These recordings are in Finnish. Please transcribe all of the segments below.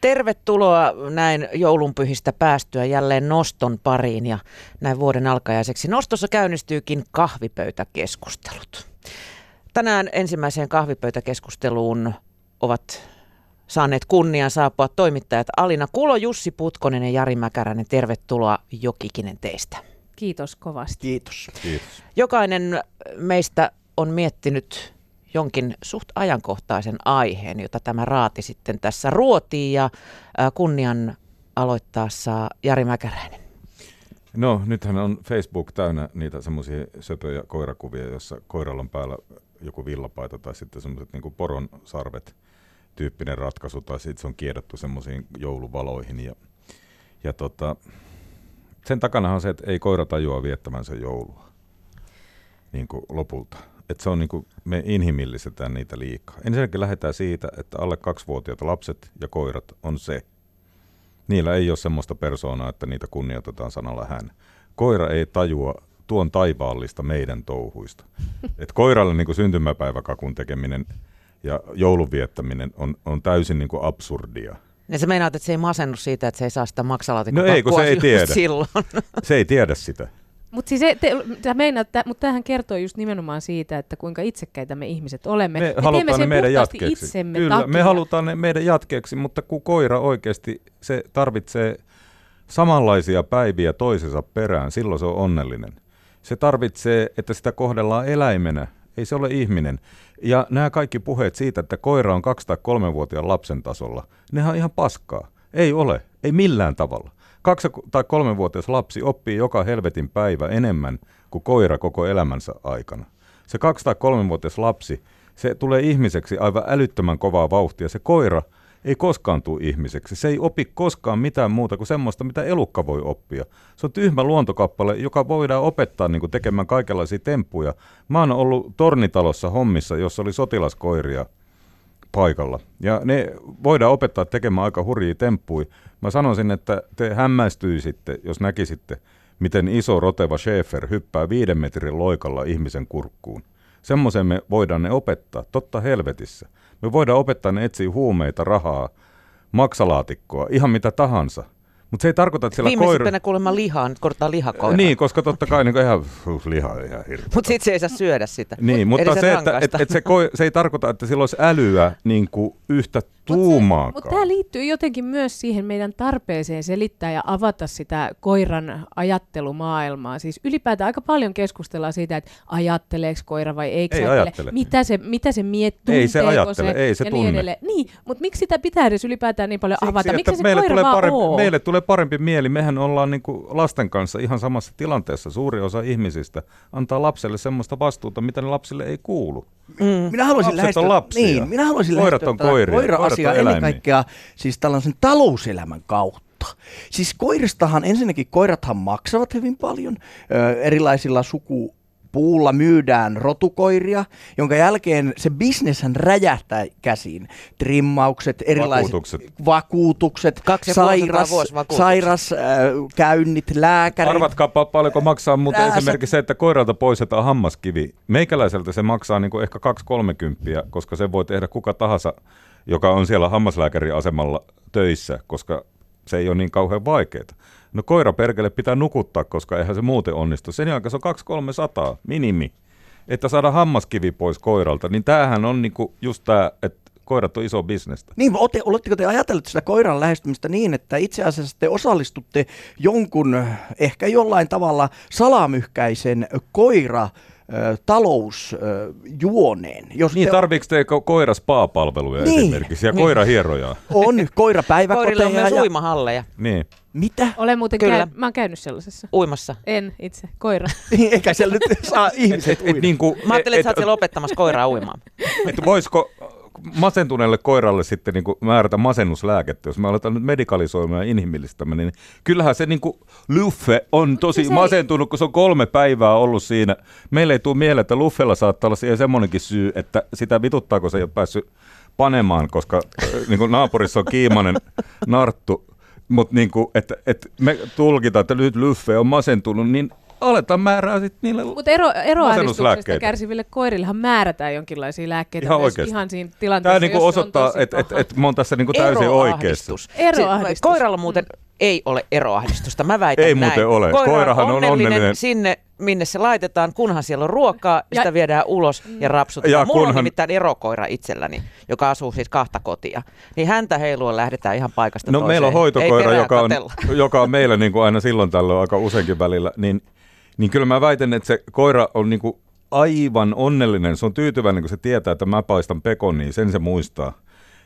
Tervetuloa näin joulunpyhistä päästyä jälleen Noston pariin ja näin vuoden alkajaiseksi. Nostossa käynnistyykin kahvipöytäkeskustelut. Tänään ensimmäiseen kahvipöytäkeskusteluun ovat saaneet kunnian saapua toimittajat Alina Kulo, Jussi Putkonen ja Jari Mäkäränen. Tervetuloa jokikinen teistä. Kiitos kovasti. Kiitos. Kiitos. Jokainen meistä on miettinyt jonkin suht ajankohtaisen aiheen, jota tämä raati sitten tässä ruotii. Ja kunnian aloittaa saa Jari Mäkäräinen. No nythän on Facebook täynnä niitä semmoisia söpöjä koirakuvia, jossa koiralla on päällä joku villapaita tai sitten semmoiset niin poron sarvet tyyppinen ratkaisu tai sitten se on kiedottu semmoisiin jouluvaloihin. Ja, ja tota, sen takana on se, että ei koira tajua viettämänsä joulua niin kuin lopulta että se on niin kuin, me inhimillistetään niitä liikaa. Ensinnäkin lähdetään siitä, että alle kaksivuotiaat lapset ja koirat on se. Niillä ei ole semmoista persoonaa, että niitä kunnioitetaan sanalla hän. Koira ei tajua tuon taivaallista meidän touhuista. Et koiralle niin kuin syntymäpäiväkakun tekeminen ja joulun viettäminen on, on täysin niin kuin absurdia. Ja se meinaat, että se ei masennu siitä, että se ei saa sitä maksalaatikkoa No ei, kun se ei tiedä. Silloin. Se ei tiedä sitä. Mutta siis meinaat, mut tämähän kertoo just nimenomaan siitä, että kuinka itsekkäitä me ihmiset olemme. Me, me halutaan ne meidän jatkeeksi. Itsemme Kyllä, takia. me halutaan ne meidän jatkeeksi, mutta kun koira oikeasti, se tarvitsee samanlaisia päiviä toisensa perään, silloin se on onnellinen. Se tarvitsee, että sitä kohdellaan eläimenä, ei se ole ihminen. Ja nämä kaikki puheet siitä, että koira on 203-vuotiaan lapsen tasolla, nehän on ihan paskaa. Ei ole, ei millään tavalla. Kaksi- tai kolmenvuotias lapsi oppii joka helvetin päivä enemmän kuin koira koko elämänsä aikana. Se kaksi- tai kolmenvuotias lapsi, se tulee ihmiseksi aivan älyttömän kovaa vauhtia. Se koira ei koskaan tule ihmiseksi. Se ei opi koskaan mitään muuta kuin semmoista, mitä elukka voi oppia. Se on tyhmä luontokappale, joka voidaan opettaa niin kuin tekemään kaikenlaisia temppuja. Mä oon ollut tornitalossa hommissa, jossa oli sotilaskoiria paikalla. Ja ne voidaan opettaa tekemään aika hurjia temppuja. Mä sanoisin, että te hämmästyisitte, jos näkisitte, miten iso roteva Schäfer hyppää viiden metrin loikalla ihmisen kurkkuun. Semmoisen me voidaan ne opettaa, totta helvetissä. Me voidaan opettaa ne etsiä huumeita, rahaa, maksalaatikkoa, ihan mitä tahansa – mutta se ei tarkoita, että siellä koira... Kuulemma lihaa, nyt korottaa lihakoira. Niin, koska totta kai niin ihan uh, liha on ihan hirveä. Mutta sitten se ei saa syödä sitä. Niin, mutta se, että, et, et se, koi, se ei tarkoita, että sillä olisi älyä niin kuin yhtä tuumaakaan. Mutta tämä liittyy jotenkin myös siihen meidän tarpeeseen selittää ja avata sitä koiran ajattelumaailmaa. Siis ylipäätään aika paljon keskustellaan siitä, että ajatteleeko koira vai eikö ei ajattele. ajattele. Mitä se, mitä se miettii, Ei se ajattele, se, ei se ja tunne. Niin, niin mutta miksi sitä pitää edes ylipäätään niin paljon Siksi, avata? Miksi se meille koira tulee parempi, oo? Meille tulee parempi mieli. Mehän ollaan niin lasten kanssa ihan samassa tilanteessa. Suuri osa ihmisistä antaa lapselle semmoista vastuuta, mitä ne lapsille ei kuulu. Mm. Minä haluaisin Lapset lähestyä, on lapsia. Niin, minä haluaisin Koirat lähestyä on koiria, koira-asiaa on ennen eläimiä. kaikkea siis tällaisen talouselämän kautta. Siis koiristahan, ensinnäkin koirathan maksavat hyvin paljon ö, erilaisilla suku puulla myydään rotukoiria, jonka jälkeen se bisneshän räjähtää käsiin. Trimmaukset, erilaiset Vakuutukset. vakuutukset Kaksi sairas, sairaskäynnit, lääkärit. Arvatkaa pa- paljonko maksaa muuten Nää esimerkiksi se, että koiralta poistetaan hammaskivi. Meikäläiseltä se maksaa niin kuin ehkä 2-30, koska se voi tehdä kuka tahansa, joka on siellä hammaslääkäriasemalla töissä, koska se ei ole niin kauhean vaikeaa. No koira perkele pitää nukuttaa, koska eihän se muuten onnistu. Sen jälkeen se on 2-300 minimi, että saada hammaskivi pois koiralta. Niin tämähän on niinku just tämä, että koirat on iso bisnestä. Niin, olette, oletteko te ajatelleet sitä koiran lähestymistä niin, että itse asiassa te osallistutte jonkun ehkä jollain tavalla salamyhkäisen koira talousjuoneen. Jos Niin, te tarviiko te ko- koira spa-palveluja Niin. esimerkiksi ja Niin. koirahierojaa? on Koirilla on koirapäiväkoteja myös ja... uimahalleja Niin. Mitä? Olen muuten Kyllä. käy, mä oon käynyt sellaisessa. uimassa. En itse, koira. Eikä siellä nyt saa ihmiset Et, et, uida. niin kuin, Mä ajattelin, että sä oot siellä opettamassa koiraa uimaan. että voisiko masentuneelle koiralle sitten niin kuin määrätä masennuslääkettä, jos me aletaan nyt medikalisoimaan ja inhimillistämään, niin kyllähän se niin kuin Luffe on tosi Se ei- masentunut, kun se on kolme päivää ollut siinä. Meille ei tule mieleen, että Luffella saattaa olla siihen semmoinenkin syy, että sitä vituttaako se ei ole päässyt panemaan, koska äh, niin kuin naapurissa on kiimainen narttu, mutta niin kuin, että, että me tulkitaan, että nyt Luffe on masentunut, niin aletaan määrää sitten niille Mutta ero, eroahdistuksesta kärsiville koirillehan määrätään jonkinlaisia lääkkeitä Ihan myös oikeasti. ihan siinä Tämä tilanteessa, niinku se on osoittaa, että et, paha. et mä oon tässä niinku täysin oikeassa. Eroahdistus. Eroahdistus. Se- Koiralla muuten ei ole eroahdistusta, mä väitän Ei näin. muuten ole. Koira Koirahan on onnellinen. sinne, minne se laitetaan, kunhan siellä on ruokaa, ja, sitä viedään ulos ja rapsutetaan. Ja Mulla on kunhan- nimittäin erokoira itselläni, joka asuu siis kahta kotia. Niin häntä heilua lähdetään ihan paikasta No toiseen. meillä on hoitokoira, joka on, joka on meillä niin kuin aina silloin tällöin aika useinkin välillä, niin, niin kyllä mä väitän, että se koira on niin kuin aivan onnellinen. Se on tyytyväinen, kun se tietää, että mä paistan pekon, niin sen se muistaa.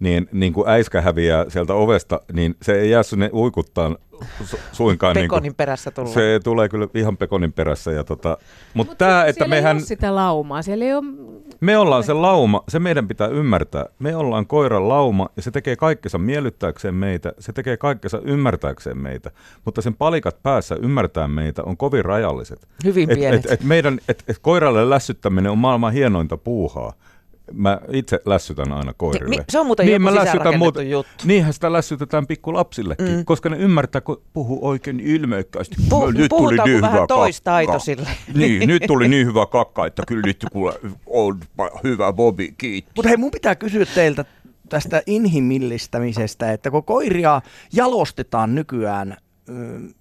Niin, niin kuin äiskä häviää sieltä ovesta, niin se ei jää sinne uikuttaan su- suinkaan. niin Pekonin kuin, perässä tullaan. se tulee kyllä ihan pekonin perässä. Ja tota, mutta Mut tämä, että siellä mehän, ei ole sitä laumaa, siellä ei ole... me ollaan se lauma, se meidän pitää ymmärtää. Me ollaan koiran lauma ja se tekee kaikkensa miellyttääkseen meitä, se tekee kaikkensa ymmärtääkseen meitä, mutta sen palikat päässä ymmärtää meitä on kovin rajalliset. Hyvin Et, pienet. et, et meidän, et, et koiralle lässyttäminen on maailman hienointa puuhaa. Mä itse lässytän aina koirille. Mi- se on muuten niin, joku mä lässytän sisäänrakennettu juttu. Niinhän sitä lässytetään pikkulapsillekin, Mm. mm. koska ne ymmärtää, kun puhuu oikein ilmeikkäästi. Puh- No, nyt tuli niin vähän hyvä toistaito kakka. sille? Niin, nyt tuli niin hyvä kakka, että kyllä nyt kuule, on hyvä Bobi, kiitos. Mutta hei, mun pitää kysyä teiltä tästä inhimillistämisestä, että kun koiria jalostetaan nykyään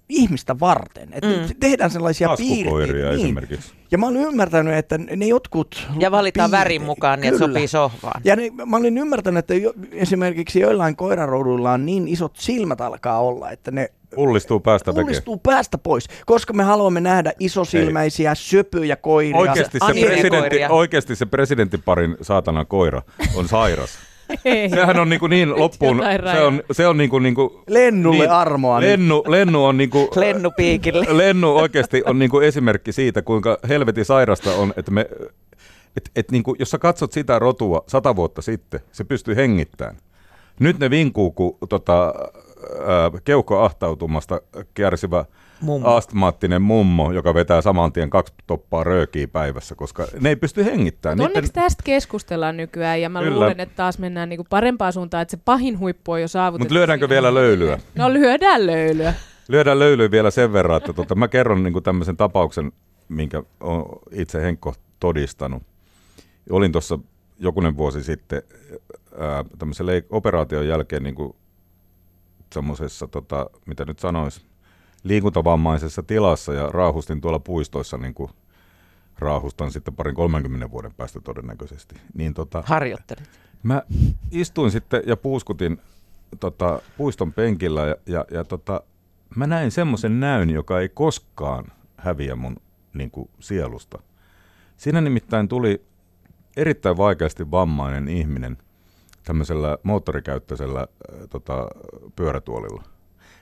ihmistä varten, että Mm. tehdään sellaisia piirteitä. esimerkiksi. Ja mä olen ymmärtänyt, että ne jotkut... Ja valitaan piirteet- värin mukaan, niin että Kyllä. sopii sohvaan. Ja ne, mä olin ymmärtänyt, että jo, esimerkiksi joillain koirarouduilla on niin isot silmät alkaa olla, että ne Pullistuu päästä pullistuu päästä pois, koska me haluamme nähdä isosilmäisiä, söpöjä koiria. Oikeasti se, presidentti, oikeasti se presidenttiparin saatana koira on sairas. Ei. Sehän on niinku niin loppuun, se on, se on niinku, niinku Lennulle niin, armoa. Lennu, lennu on niinku, Lennu piikille. Lennu oikeasti on niinku esimerkki siitä, kuinka helvetin sairasta on, että me, et, et niinku, jos sä katsot sitä rotua sata vuotta sitten, se pystyy hengittämään. Nyt ne vinkuu, kun tota, keuhkoahtautumasta kärsivä Mummo. astmaattinen mummo, joka vetää saman tien kaksi toppaa röökiä päivässä, koska ne ei pysty hengittämään. Mut onneksi tästä keskustellaan nykyään ja mä Kyllä. luulen, että taas mennään niinku parempaan suuntaan, että se pahin huippu on jo saavutettu. Mutta lyödäänkö vielä löylyä? No lyödään löylyä. Lyödään löylyä vielä sen verran, että tota, mä kerron niin tämmöisen tapauksen, minkä olen itse Henkko todistanut. Olin tuossa jokunen vuosi sitten ää, tämmöisen leik- operaation jälkeen niin semmoisessa, tota, mitä nyt sanois, liikuntavammaisessa tilassa ja raahustin tuolla puistoissa niin kuin raahustan sitten parin 30 vuoden päästä todennäköisesti. Niin tota, Harjoittelit. Mä istuin sitten ja puuskutin tota, puiston penkillä ja, ja, ja tota, mä näin semmoisen näyn, joka ei koskaan häviä mun niin kuin, sielusta. Siinä nimittäin tuli erittäin vaikeasti vammainen ihminen tämmöisellä moottorikäyttöisellä äh, tota, pyörätuolilla.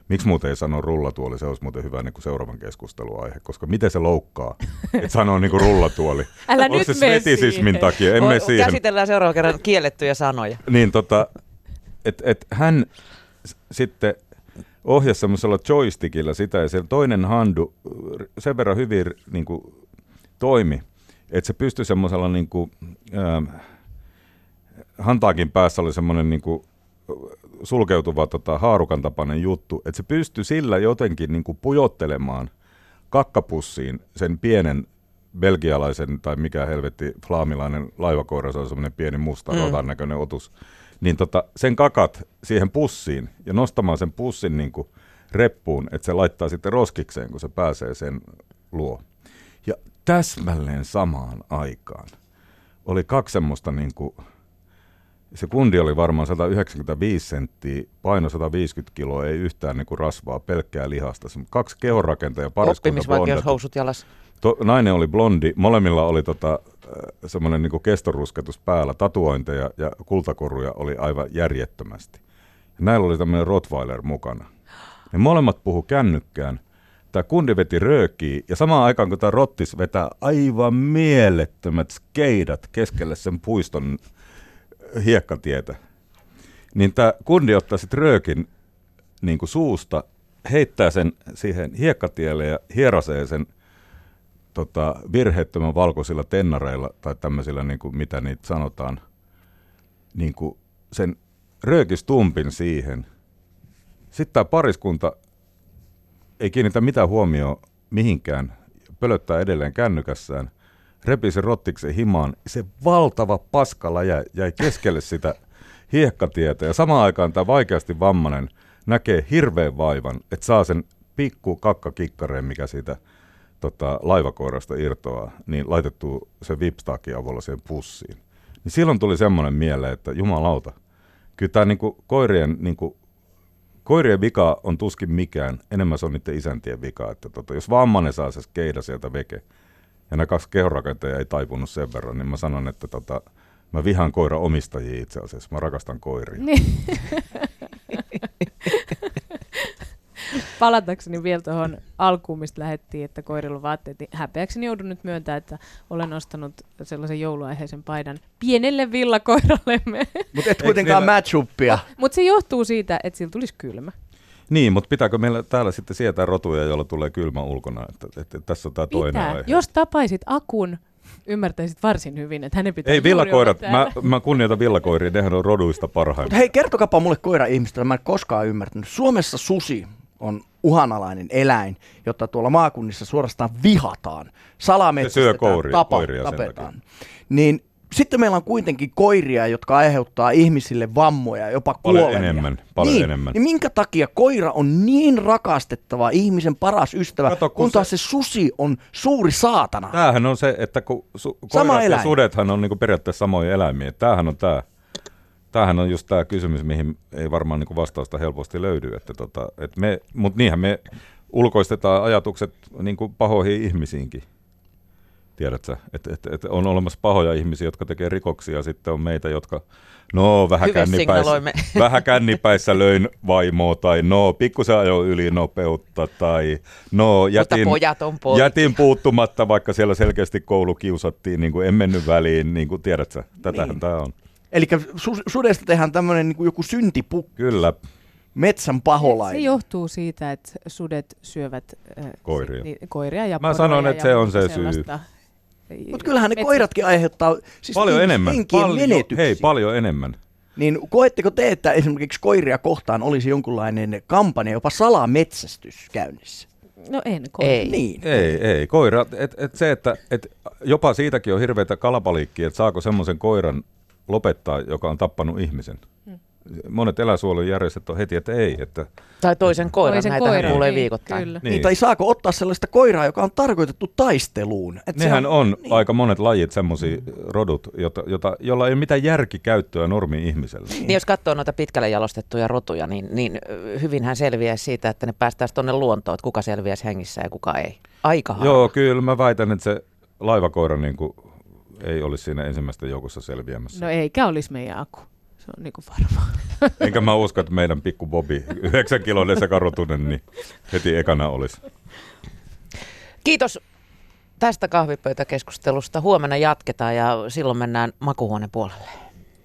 Miksi muuten ei sano rullatuoli, se olisi muuten hyvä niin kuin seuraavan keskusteluaihe, koska miten se loukkaa, että sanoo niin kuin rullatuoli. Älä Onko nyt se svetisismin siihen. takia? En O- mene siihen. Käsitellään seuraavan kerran kiellettyjä sanoja. Niin tota, että et hän s- sitten ohjasi semmoisella joystickilla sitä ja se toinen handu sen verran hyvin niin kuin, toimi, että se pystyi semmoisella niin kuin, ähm, hantaakin päässä oli semmoinen niin kuin, sulkeutuva tota, haarukan tapainen juttu, että se pystyi sillä jotenkin niin kuin pujottelemaan kakkapussiin sen pienen belgialaisen tai mikä helvetti flaamilainen laivakoira, se on semmoinen pieni musta Mm. mm. rotan näköinen otus, niin tota, sen kakat siihen pussiin ja nostamaan sen pussin niin kuin reppuun, että se laittaa sitten roskikseen, kun se pääsee sen luo. Ja täsmälleen samaan aikaan oli kaksi semmoista niin kuin, se kundi oli varmaan 195 senttiä, paino 150 kiloa, ei yhtään niin kuin rasvaa, pelkkää lihasta. Se Kaksi kehonrakentajaa, pariskunta blondat. Oppimisvaikeushousut jalas. To, nainen oli blondi, molemmilla oli tota, semmoinen niin kestorusketus päällä, tatuointeja ja kultakoruja oli aivan järjettömästi. Ja näillä oli tämmöinen Rottweiler mukana. Ne molemmat puhu kännykkään. Tämä kundi veti röökiä ja samaan aikaan kun tämä Rottis vetää aivan mielettömät skeidat keskelle sen puiston hiekkatietä, niin tämä kundi ottaa sitten röökin niin kuin suusta, heittää sen siihen hiekkatielle ja hierasee sen tota, virheettömän valkoisilla tennareilla tai tämmöisillä, niin kuin, mitä niitä sanotaan, niin kuin sen röökistumpin siihen. Sitten tämä pariskunta ei kiinnitä mitään huomioon mihinkään, pölöttää edelleen kännykässään, repi sen rottiksen himaan, se valtava paskala jäi, jäi keskelle sitä hiekkatietä ja samaan aikaan tämä vaikeasti vammainen näkee hirveän vaivan, että saa sen pikku kakkakikkareen, mikä siitä tota, laivakoirasta irtoaa, niin laitettu se vipstaakin avulla siihen pussiin. Niin silloin tuli semmoinen mieleen, että jumalauta, kyllä tämä niinku koirien, niinku, koirien vika on tuskin mikään, enemmän se on niiden isäntien vika, että tota, jos vammainen saa se keida sieltä veke, ja nämä kaksi kehorakentajaa ei taipunut sen verran, niin mä sanon, että tota, mä vihaan koira omistajia itse asiassa, mä rakastan koiria. Niin. Palatakseni vielä tuohon alkuun, mistä lähdettiin, että koirilla on vaatteet, niin häpeäkseni joudun nyt myöntää, että olen ostanut sellaisen jouluaiheisen paidan pienelle villakoirallemme. Mutta et kuitenkaan matchuppia. Mutta se johtuu siitä, että sillä tulisi kylmä. Niin, mutta pitääkö meillä täällä sitten sietää rotuja, joilla tulee kylmä ulkona? Että, että, että tässä on tämä toinen Pitää. aihe. Jos tapaisit Akun, ymmärtäisit varsin hyvin, että hänen pitää Ei villakoirat, mä, mä kunnioitan villakoiria, nehän on roduista parhaimmat. hei, kertokapa mulle koira ihmistä, mä en koskaan ymmärtänyt. Suomessa susi on uhanalainen eläin, jota tuolla maakunnissa suorastaan vihataan. Salametsästetään, Se syö kouria- tapa, koiria tapetaan. Niin sitten meillä on kuitenkin koiria, jotka aiheuttaa ihmisille vammoja, jopa Paljon kuolemia. enemmän, paljon niin, enemmän. Niin minkä takia koira on niin rakastettava ihmisen paras ystävä, Kato, kun kun se- taas se susi on suuri saatana. Tämähän on se, että kun su- Sama koirat ja eläin. sudethan on niinku periaatteessa samoja eläimiä. Tämähän on tämä. Tämähän on just tämä kysymys, mihin ei varmaan niinku vastausta helposti löydy. Että tota, et me, Mutta niinhän me ulkoistetaan ajatukset niinku pahoihin ihmisiinkin. Tiedätkö, että et, et on olemassa pahoja ihmisiä, jotka tekee rikoksia, ja sitten on meitä, jotka, no vähän kännipäissä, vähän kännipäissä löin vaimoa, tai no pikkusen ajoin yli nopeutta, tai no jätin, jätin puuttumatta, vaikka siellä selkeästi koulu kiusattiin, niin kuin en mennyt väliin, niin kuin tiedätkö, tätähän Niin. tämä on. Eli su- sudesta tehdään tämmöinen niin joku syntipukki, Kyllä, metsän Se paholainen. johtuu siitä, että sudet syövät äh, Koiria. Ni, koiria ja Mä sanon, että se on se syy. Mutta kyllähän ne Metsä- koiratkin aiheuttaa siis paljon enemmän. Paljon, menetyksiä. hei, paljon enemmän. Niin koetteko te, että esimerkiksi koiria kohtaan olisi jonkunlainen kampanja, jopa salametsästys käynnissä? No en koe. Ei. Niin. Ei, ei. Koira, et, et se, että et jopa siitäkin on hirveätä kalapaliikkia, että saako semmoisen koiran lopettaa, joka on tappanut ihmisen. Hmm. Monet eläinsuojelujärjestöt on heti, että ei. Että, Tai toisen koiran, Toisen näitä koiran, kuulee niin, viikoittain. Kyllä. Niin. Niin. Tai saako ottaa sellaista koiraa, joka on tarkoitettu taisteluun? Et se nehän on niin. aika monet lajit, semmoisia rodut, jota, jota, jolla ei ole mitään järkikäyttöä normi-ihmiselle. Niin jos katsoo noita pitkälle jalostettuja rotuja, niin, niin hyvinhän selviää siitä, että ne päästäisiin tuonne luontoon, että kuka selviäisi hengissä ja kuka ei. Aika harva. Joo, kyllä mä väitän, että se laivakoira niin kuin, ei olisi siinä ensimmäisten joukossa selviämässä. No eikä olisi meidän aku. Se on niinku varmaa. Enkä mä usko, että meidän pikku Bobi, 9 kiloinen sekarotunen, niin heti ekana olisi. Kiitos tästä kahvipöytäkeskustelusta. Huomenna jatketaan ja silloin mennään makuhuoneen puolelle.